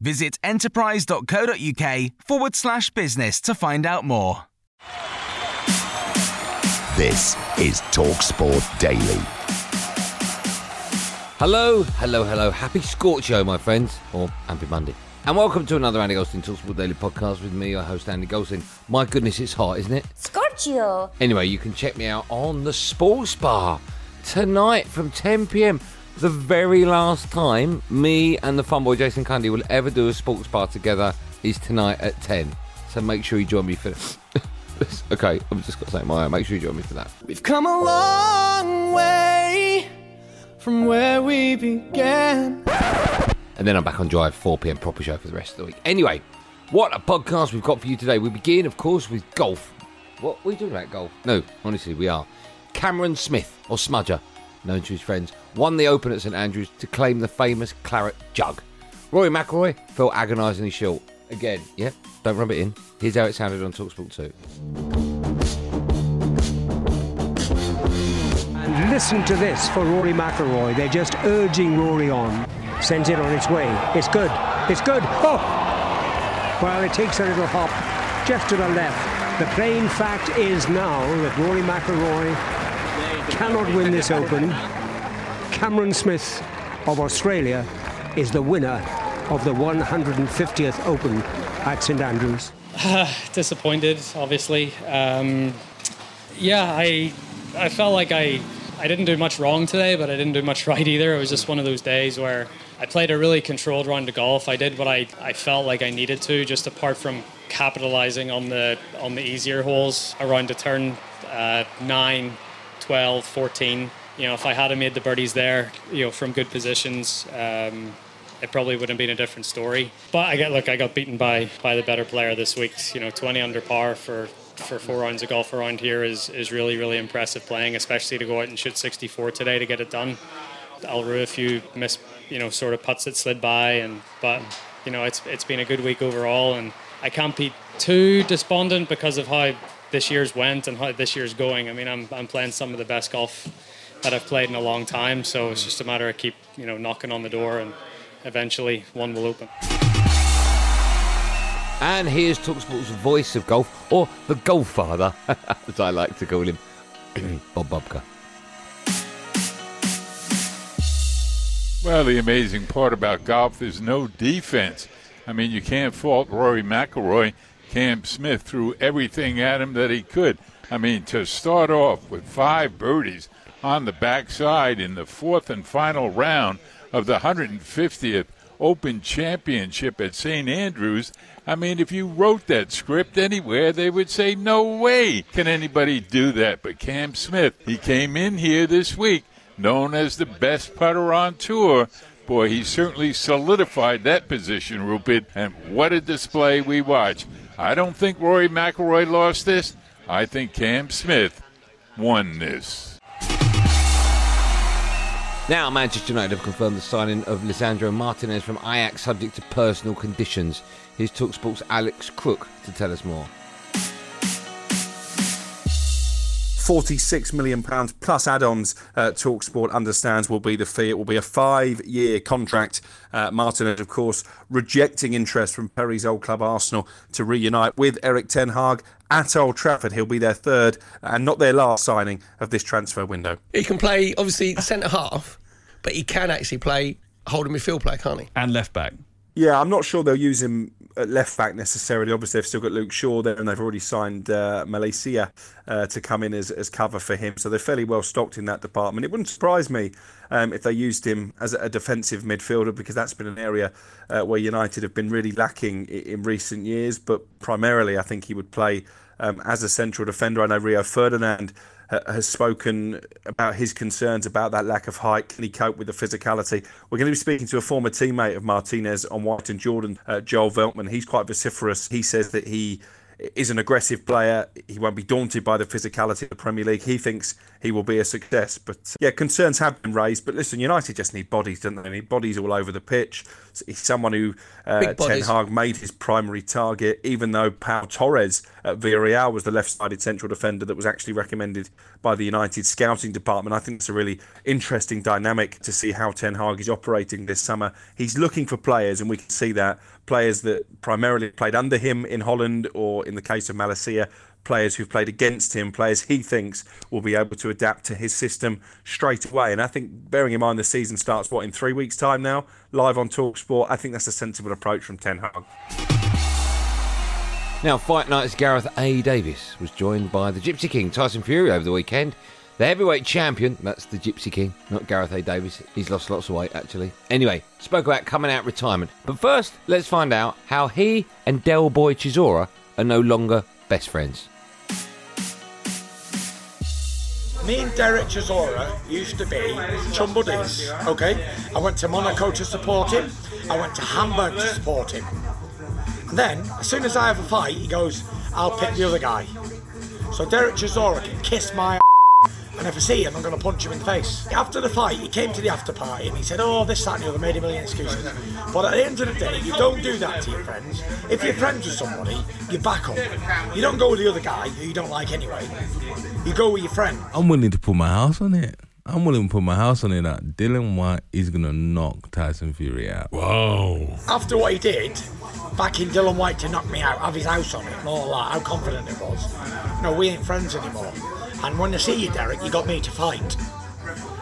Visit enterprise.co.uk forward slash business to find out more. This is TalkSport Daily. Hello, hello, hello. Happy Scorchio, my friends, or Happy Monday. And welcome to another Andy Goldstein Talksport Daily podcast with me, your host, Andy Goldstein. My goodness, it's hot, isn't it? Scorchio. Anyway, you can check me out on the Sports Bar tonight from 10 pm. The very last time me and the fun boy Jason Cundy will ever do a sports bar together is tonight at 10. So make sure you join me for this. okay, I've just got to say my Make sure you join me for that. We've come a long way from where we began. And then I'm back on drive 4 pm proper show for the rest of the week. Anyway, what a podcast we've got for you today. We begin, of course, with golf. What are we doing about golf? No, honestly, we are. Cameron Smith, or Smudger, known to his friends, won the Open at St Andrews to claim the famous claret jug. Rory McIlroy fell agonisingly short. Again, yeah, don't rub it in. Here's how it sounded on Talksport 2. And listen to this for Rory McIlroy. They're just urging Rory on. Sends it on its way. It's good. It's good. Oh! Well, it takes a little hop just to the left. The plain fact is now that Rory McIlroy cannot win this Open. Cameron Smith of Australia is the winner of the 150th Open at St Andrews. disappointed, obviously. Um, yeah, I I felt like I I didn't do much wrong today, but I didn't do much right either. It was just one of those days where I played a really controlled round of golf. I did what I, I felt like I needed to, just apart from capitalizing on the on the easier holes around the turn uh, 9, 12, 14. You know, if I had made the birdies there, you know, from good positions, um, it probably would have been a different story. But I get look, I got beaten by by the better player this week. You know, 20 under par for for four rounds of golf around here is is really really impressive playing, especially to go out and shoot 64 today to get it done. I'll rue a few miss, you know, sort of putts that slid by, and but you know, it's it's been a good week overall, and I can't be too despondent because of how this year's went and how this year's going. I mean, I'm I'm playing some of the best golf that I've played in a long time, so it's just a matter of keep you know knocking on the door and eventually one will open. And here's Talksport's voice of golf, or the golf father, as I like to call him, Bob Bubka. Well, the amazing part about golf is no defense. I mean, you can't fault Rory McIlroy. Cam Smith threw everything at him that he could. I mean, to start off with five birdies on the backside in the fourth and final round of the 150th Open Championship at St. Andrews. I mean, if you wrote that script anywhere, they would say, no way can anybody do that. But Cam Smith, he came in here this week, known as the best putter on tour. Boy, he certainly solidified that position, Rupert. And what a display we watched. I don't think Rory McIlroy lost this. I think Cam Smith won this. Now, Manchester United have confirmed the signing of Lisandro Martinez from Ajax subject to personal conditions. Here's Talksport's Alex Crook to tell us more. £46 million plus add ons, uh, Talksport understands will be the fee. It will be a five year contract. Uh, Martinez, of course, rejecting interest from Perry's old club Arsenal to reunite with Erik Ten Hag at Old Trafford. He'll be their third and not their last signing of this transfer window. He can play, obviously, centre half, but he can actually play holding midfield player, can't he? And left back. Yeah, I'm not sure they'll use him at left back necessarily. Obviously, they've still got Luke Shaw there, and they've already signed uh, Malacia uh, to come in as, as cover for him. So they're fairly well stocked in that department. It wouldn't surprise me um, if they used him as a defensive midfielder because that's been an area uh, where United have been really lacking in, in recent years. But primarily, I think he would play um, as a central defender. I know Rio Ferdinand has spoken about his concerns about that lack of height. Can he cope with the physicality? We're going to be speaking to a former teammate of Martinez on White and Jordan, uh, Joel Veltman. He's quite vociferous. He says that he is an aggressive player. He won't be daunted by the physicality of the Premier League. He thinks he will be a success. But yeah, concerns have been raised. But listen, United just need bodies, don't they? They need bodies all over the pitch. He's someone who uh, Ten Hag made his primary target, even though Pau Torres at Villarreal was the left-sided central defender that was actually recommended by the United scouting department. I think it's a really interesting dynamic to see how Ten Hag is operating this summer. He's looking for players, and we can see that players that primarily played under him in Holland, or in the case of Malacia, players who've played against him, players he thinks will be able to adapt to his system straight away. And I think, bearing in mind the season starts, what, in three weeks' time now, live on Talksport, I think that's a sensible approach from Ten Hag. Now, Fight Night's Gareth A. Davis was joined by the Gypsy King, Tyson Fury, over the weekend. The heavyweight champion, that's the Gypsy King, not Gareth A. Davis. He's lost lots of weight, actually. Anyway, spoke about coming out retirement. But first, let's find out how he and Del Boy Chisora are no longer best friends. Me and Derek Chisora used to be chum buddies, okay? I went to Monaco to support him, I went to Hamburg to support him. And then, as soon as I have a fight, he goes, I'll pick the other guy. So Derek Chisora can kiss my and if I see him, I'm going to punch him in the face. After the fight, he came to the after party and he said, Oh, this, that, and the other, made a million excuses. But at the end of the day, you don't do that to your friends. If you're friends with somebody, you back them. You don't go with the other guy who you don't like anyway. You go with your friend. I'm willing to put my house on it. I'm willing to put my house on it that Dillian Whyte is going to knock Tyson Fury out. Whoa. After what he did, backing Dillian Whyte to knock me out, have his house on it and all that, how confident it was. No, we ain't friends anymore. And when I see you, Derek, you got me to fight.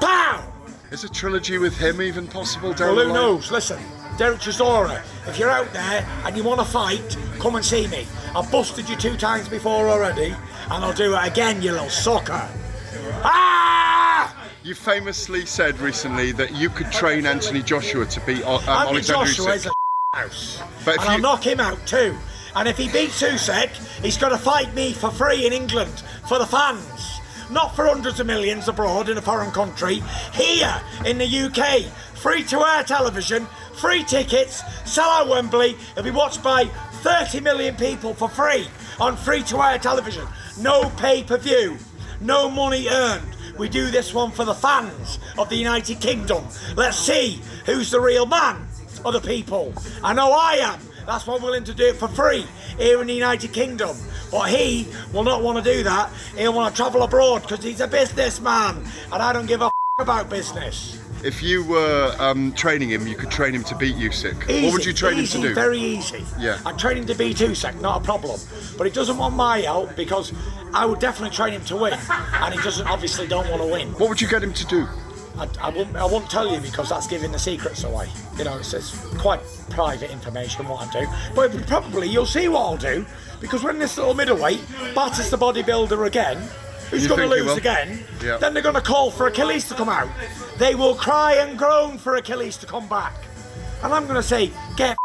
Pow! Is a trilogy with him even possible down Well, who knows? Listen, Derek Chisora, if you're out there and you want to fight, come and see me. I've busted you two times before already, and I'll do it again, you little sucker. Ah! You famously said recently that you could train Anthony Joshua to beat um, Anthony Alexander Joshua Usyk. is a house. But if and I'll you- knock him out too. And if he beats Usyk, he's got to fight me for free in England for the fans. Not for hundreds of millions abroad in a foreign country. Here in the UK, free to air television, free tickets, sell out Wembley. It'll be watched by 30 million people for free on free to air television. No pay per view, no money earned. We do this one for the fans of the United Kingdom. Let's see who's the real man of the people. I know I am. That's why I'm willing to do it for free here in the United Kingdom. But he will not want to do that. He'll want to travel abroad because he's a businessman. And I don't give a f- about business. If you were um, training him, you could train him to beat Usyk. Easy, what would you train easy, him to do? Very easy. Yeah. I'd train him to beat Usyk, not a problem. But he doesn't want my help because I would definitely train him to win. And he doesn't obviously don't want to win. What would you get him to do? I, I, won't, I won't tell you because that's giving the secrets away. You know, it's, it's quite private information what I do. But probably you'll see what I'll do because when this little middleweight batters the bodybuilder again, who's going to lose again, Yeah. then they're going to call for Achilles to come out. They will cry and groan for Achilles to come back. And I'm going to say, get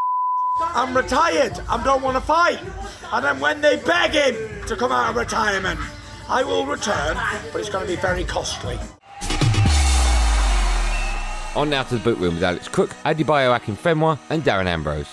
I'm retired. I don't want to fight. And then when they beg him to come out of retirement, I will return, but it's going to be very costly. On now to the boot room with Alex Crook, Adebayo Akinfenwa, and Darren Ambrose.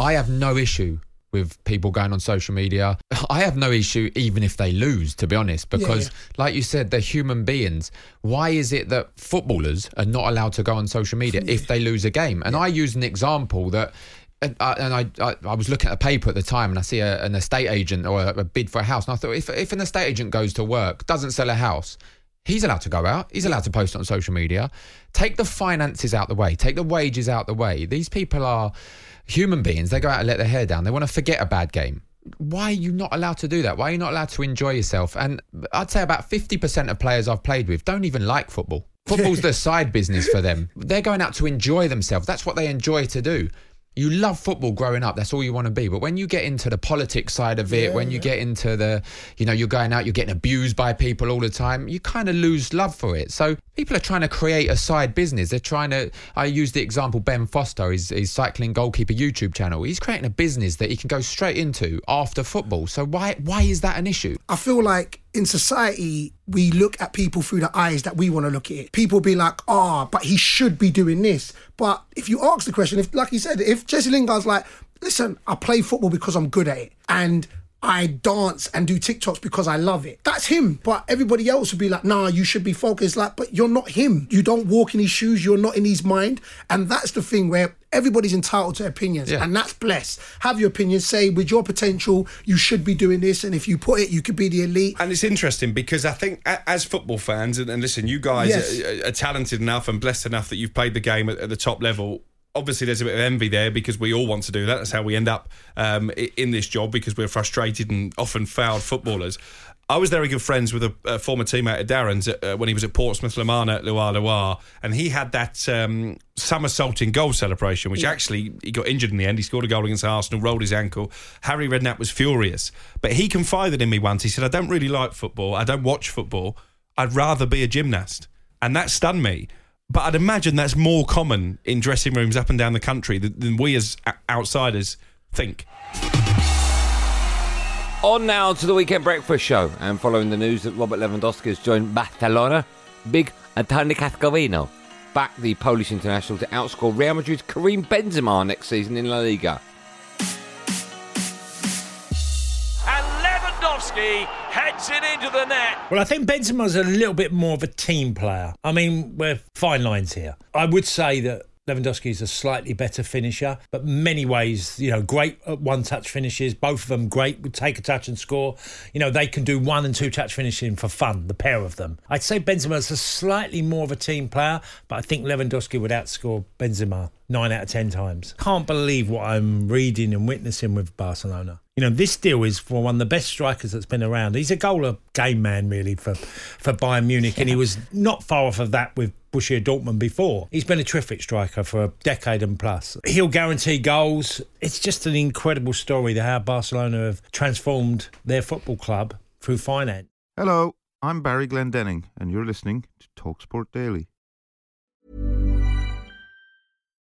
I have no issue with people going on social media. I have no issue even if they lose, to be honest, because, Yeah. like you said, they're human beings. Why is it that footballers are not allowed to go on social media if they lose a game? And I use an example that. And I, and I, I, I was looking at a paper at the time, and I see a, an estate agent or a, a bid for a house, and I thought, if if an estate agent goes to work, doesn't sell a house, He's allowed to go out. He's allowed to post on social media. Take the finances out the way. Take the wages out the way. These people are human beings. They go out and let their hair down. They want to forget a bad game. Why are you not allowed to do that? Why are you not allowed to enjoy yourself? And I'd say about 50% of players I've played with don't even like football. Football's the side business for them. They're going out to enjoy themselves. That's what they enjoy to do. You love football growing up. That's all you want to be. But when you get into the politics side of it, when you get into the, you know, you're going out, you're getting abused by people all the time, you kind of lose love for it. So people are trying to create a side business. They're trying to, I use the example Ben Foster, his, his cycling goalkeeper YouTube channel. He's creating a business that he can go straight into after football. So why, why is that an issue? I feel like in society, we look at people through the eyes that we want to look at it. People be like, oh, but he should be doing this. But if you ask the question, if like you said, if Jesse Lingard's like, listen, I play football because I'm good at it. And I dance and do TikToks because I love it. That's him. But everybody else would be like, nah, you should be focused. Like, but you're not him. You don't walk in his shoes. You're not in his mind. And that's the thing where everybody's entitled to opinions. Yeah. And that's blessed. Have your opinion. Say, with your potential, you should be doing this. And if you put it, you could be the elite. And it's interesting because I think as football fans, and, and listen, you guys Yes. are, are talented enough and blessed enough that you've played the game at, at the top level. Obviously, there's a bit of envy there because we all want to do that. That's how we end up um, in this job because we're frustrated and often fouled footballers. I was very good friends with a, a former teammate of Darren's uh, when he was at Portsmouth Lomana LuaLua, and he had that um, somersaulting goal celebration, which actually he got injured in the end. He scored a goal against Arsenal, rolled his ankle. Harry Redknapp was furious, but he confided in me once. He said, "I don't really like football. I don't watch football. I'd rather be a gymnast," and that stunned me. But I'd imagine that's more common in dressing rooms up and down the country than, than we as outsiders think. On now to the weekend breakfast show, and following the news that Robert Lewandowski has joined Barcelona, big Antonio Cascarino back the Polish international to outscore Real Madrid's Karim Benzema next season in La Liga. Lewandowski heads it into the net. Well, I think Benzema's a little bit more of a team player. I mean, we're fine lines here. I would say that Lewandowski is a slightly better finisher, but many ways, you know, great at one touch finishes. Both of them great, would take a touch and score. You know, they can do one and two touch finishing for fun, the pair of them. I'd say Benzema's a slightly more of a team player, but I think Lewandowski would outscore Benzema nine out of ten times. Can't believe what I'm reading and witnessing with Barcelona. You know, this deal is for one of the best strikers that's been around. He's a goal of game man, really, for, for Bayern Munich, and he was not far off of that with Borussia Dortmund before. He's been a terrific striker for a decade and plus. He'll guarantee goals. It's just an incredible story to how Barcelona have transformed their football club through finance. Hello, I'm Barry Glendenning, and you're listening to Talksport Daily.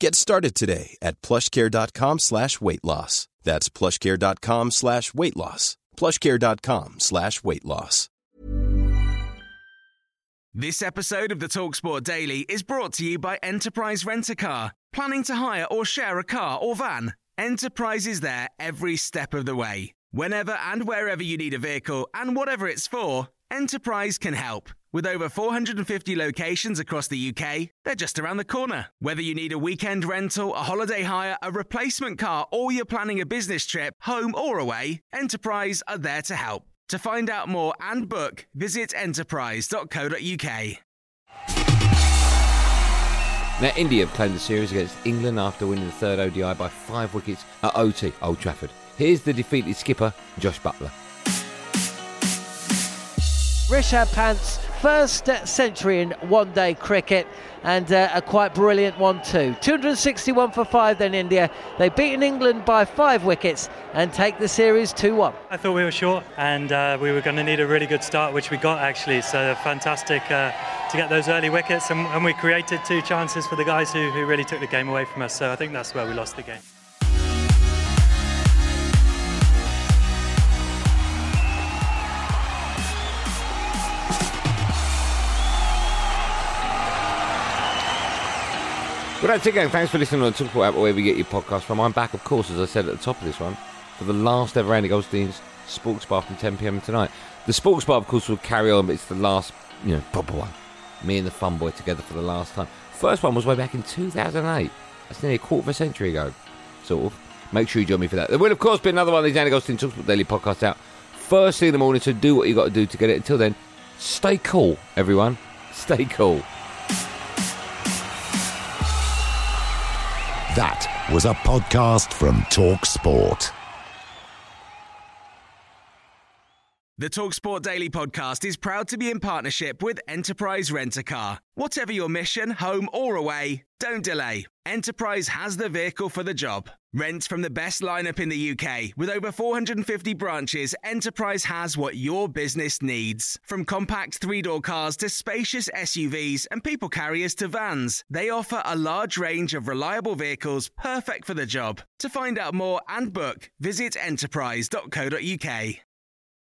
Get started today at plushcare.com slash weight loss. That's plushcare.com slash weight loss. plushcare.com slash weight loss. This episode of the Talksport Daily is brought to you by Enterprise Rent a Car. Planning to hire or share a car or van? Enterprise is there every step of the way. Whenever and wherever you need a vehicle and whatever it's for, Enterprise can help. With over 450 locations across the UK, they're just around the corner. Whether you need a weekend rental, a holiday hire, a replacement car, or you're planning a business trip, home or away, Enterprise are there to help. To find out more and book, visit enterprise.co.uk. Now, India have claimed the series against England after winning the third ODI by five wickets at OT, Old Trafford. Here's the defeated skipper, Jos Buttler. Rishabh Pant's first uh, century in one day cricket and uh, a quite brilliant one too. 261 for 5 then India. They've beaten England by 5 wickets and take the series 2 1. I thought we were short and uh, we were going to need a really good start, which we got actually. So fantastic uh, to get those early wickets, and, and we created two chances for the guys who, who really took the game away from us. So I think that's where we lost the game. Well, that's it, gang. Thanks for listening on the Talksport app, wherever you get your podcast from. I'm back, of course, as I said at the top of this one, for the last ever Andy Goldstein's Sports Bar from 10 pm tonight. The Sports Bar, of course, will carry on, but it's the last, you know, proper one. Me and the Fun Boy together for the last time. First one was way back in 2008. That's nearly a quarter of a century ago, sort of. Make sure you join me for that. There will, of course, be another one of these Andy Goldstein Talksport Daily podcasts out first thing in the morning, so do what you got to do to get it. Until then, stay cool, everyone. Stay cool. That was a podcast from Talk Sport. The Talksport Daily podcast is proud to be in partnership with Enterprise Rent a Car. Whatever your mission, home or away, don't delay. Enterprise has the vehicle for the job. Rent from the best lineup in the UK. With over 450 branches, Enterprise has what your business needs. From compact three door cars to spacious SUVs and people carriers to vans, they offer a large range of reliable vehicles perfect for the job. To find out more and book, visit enterprise.co.uk.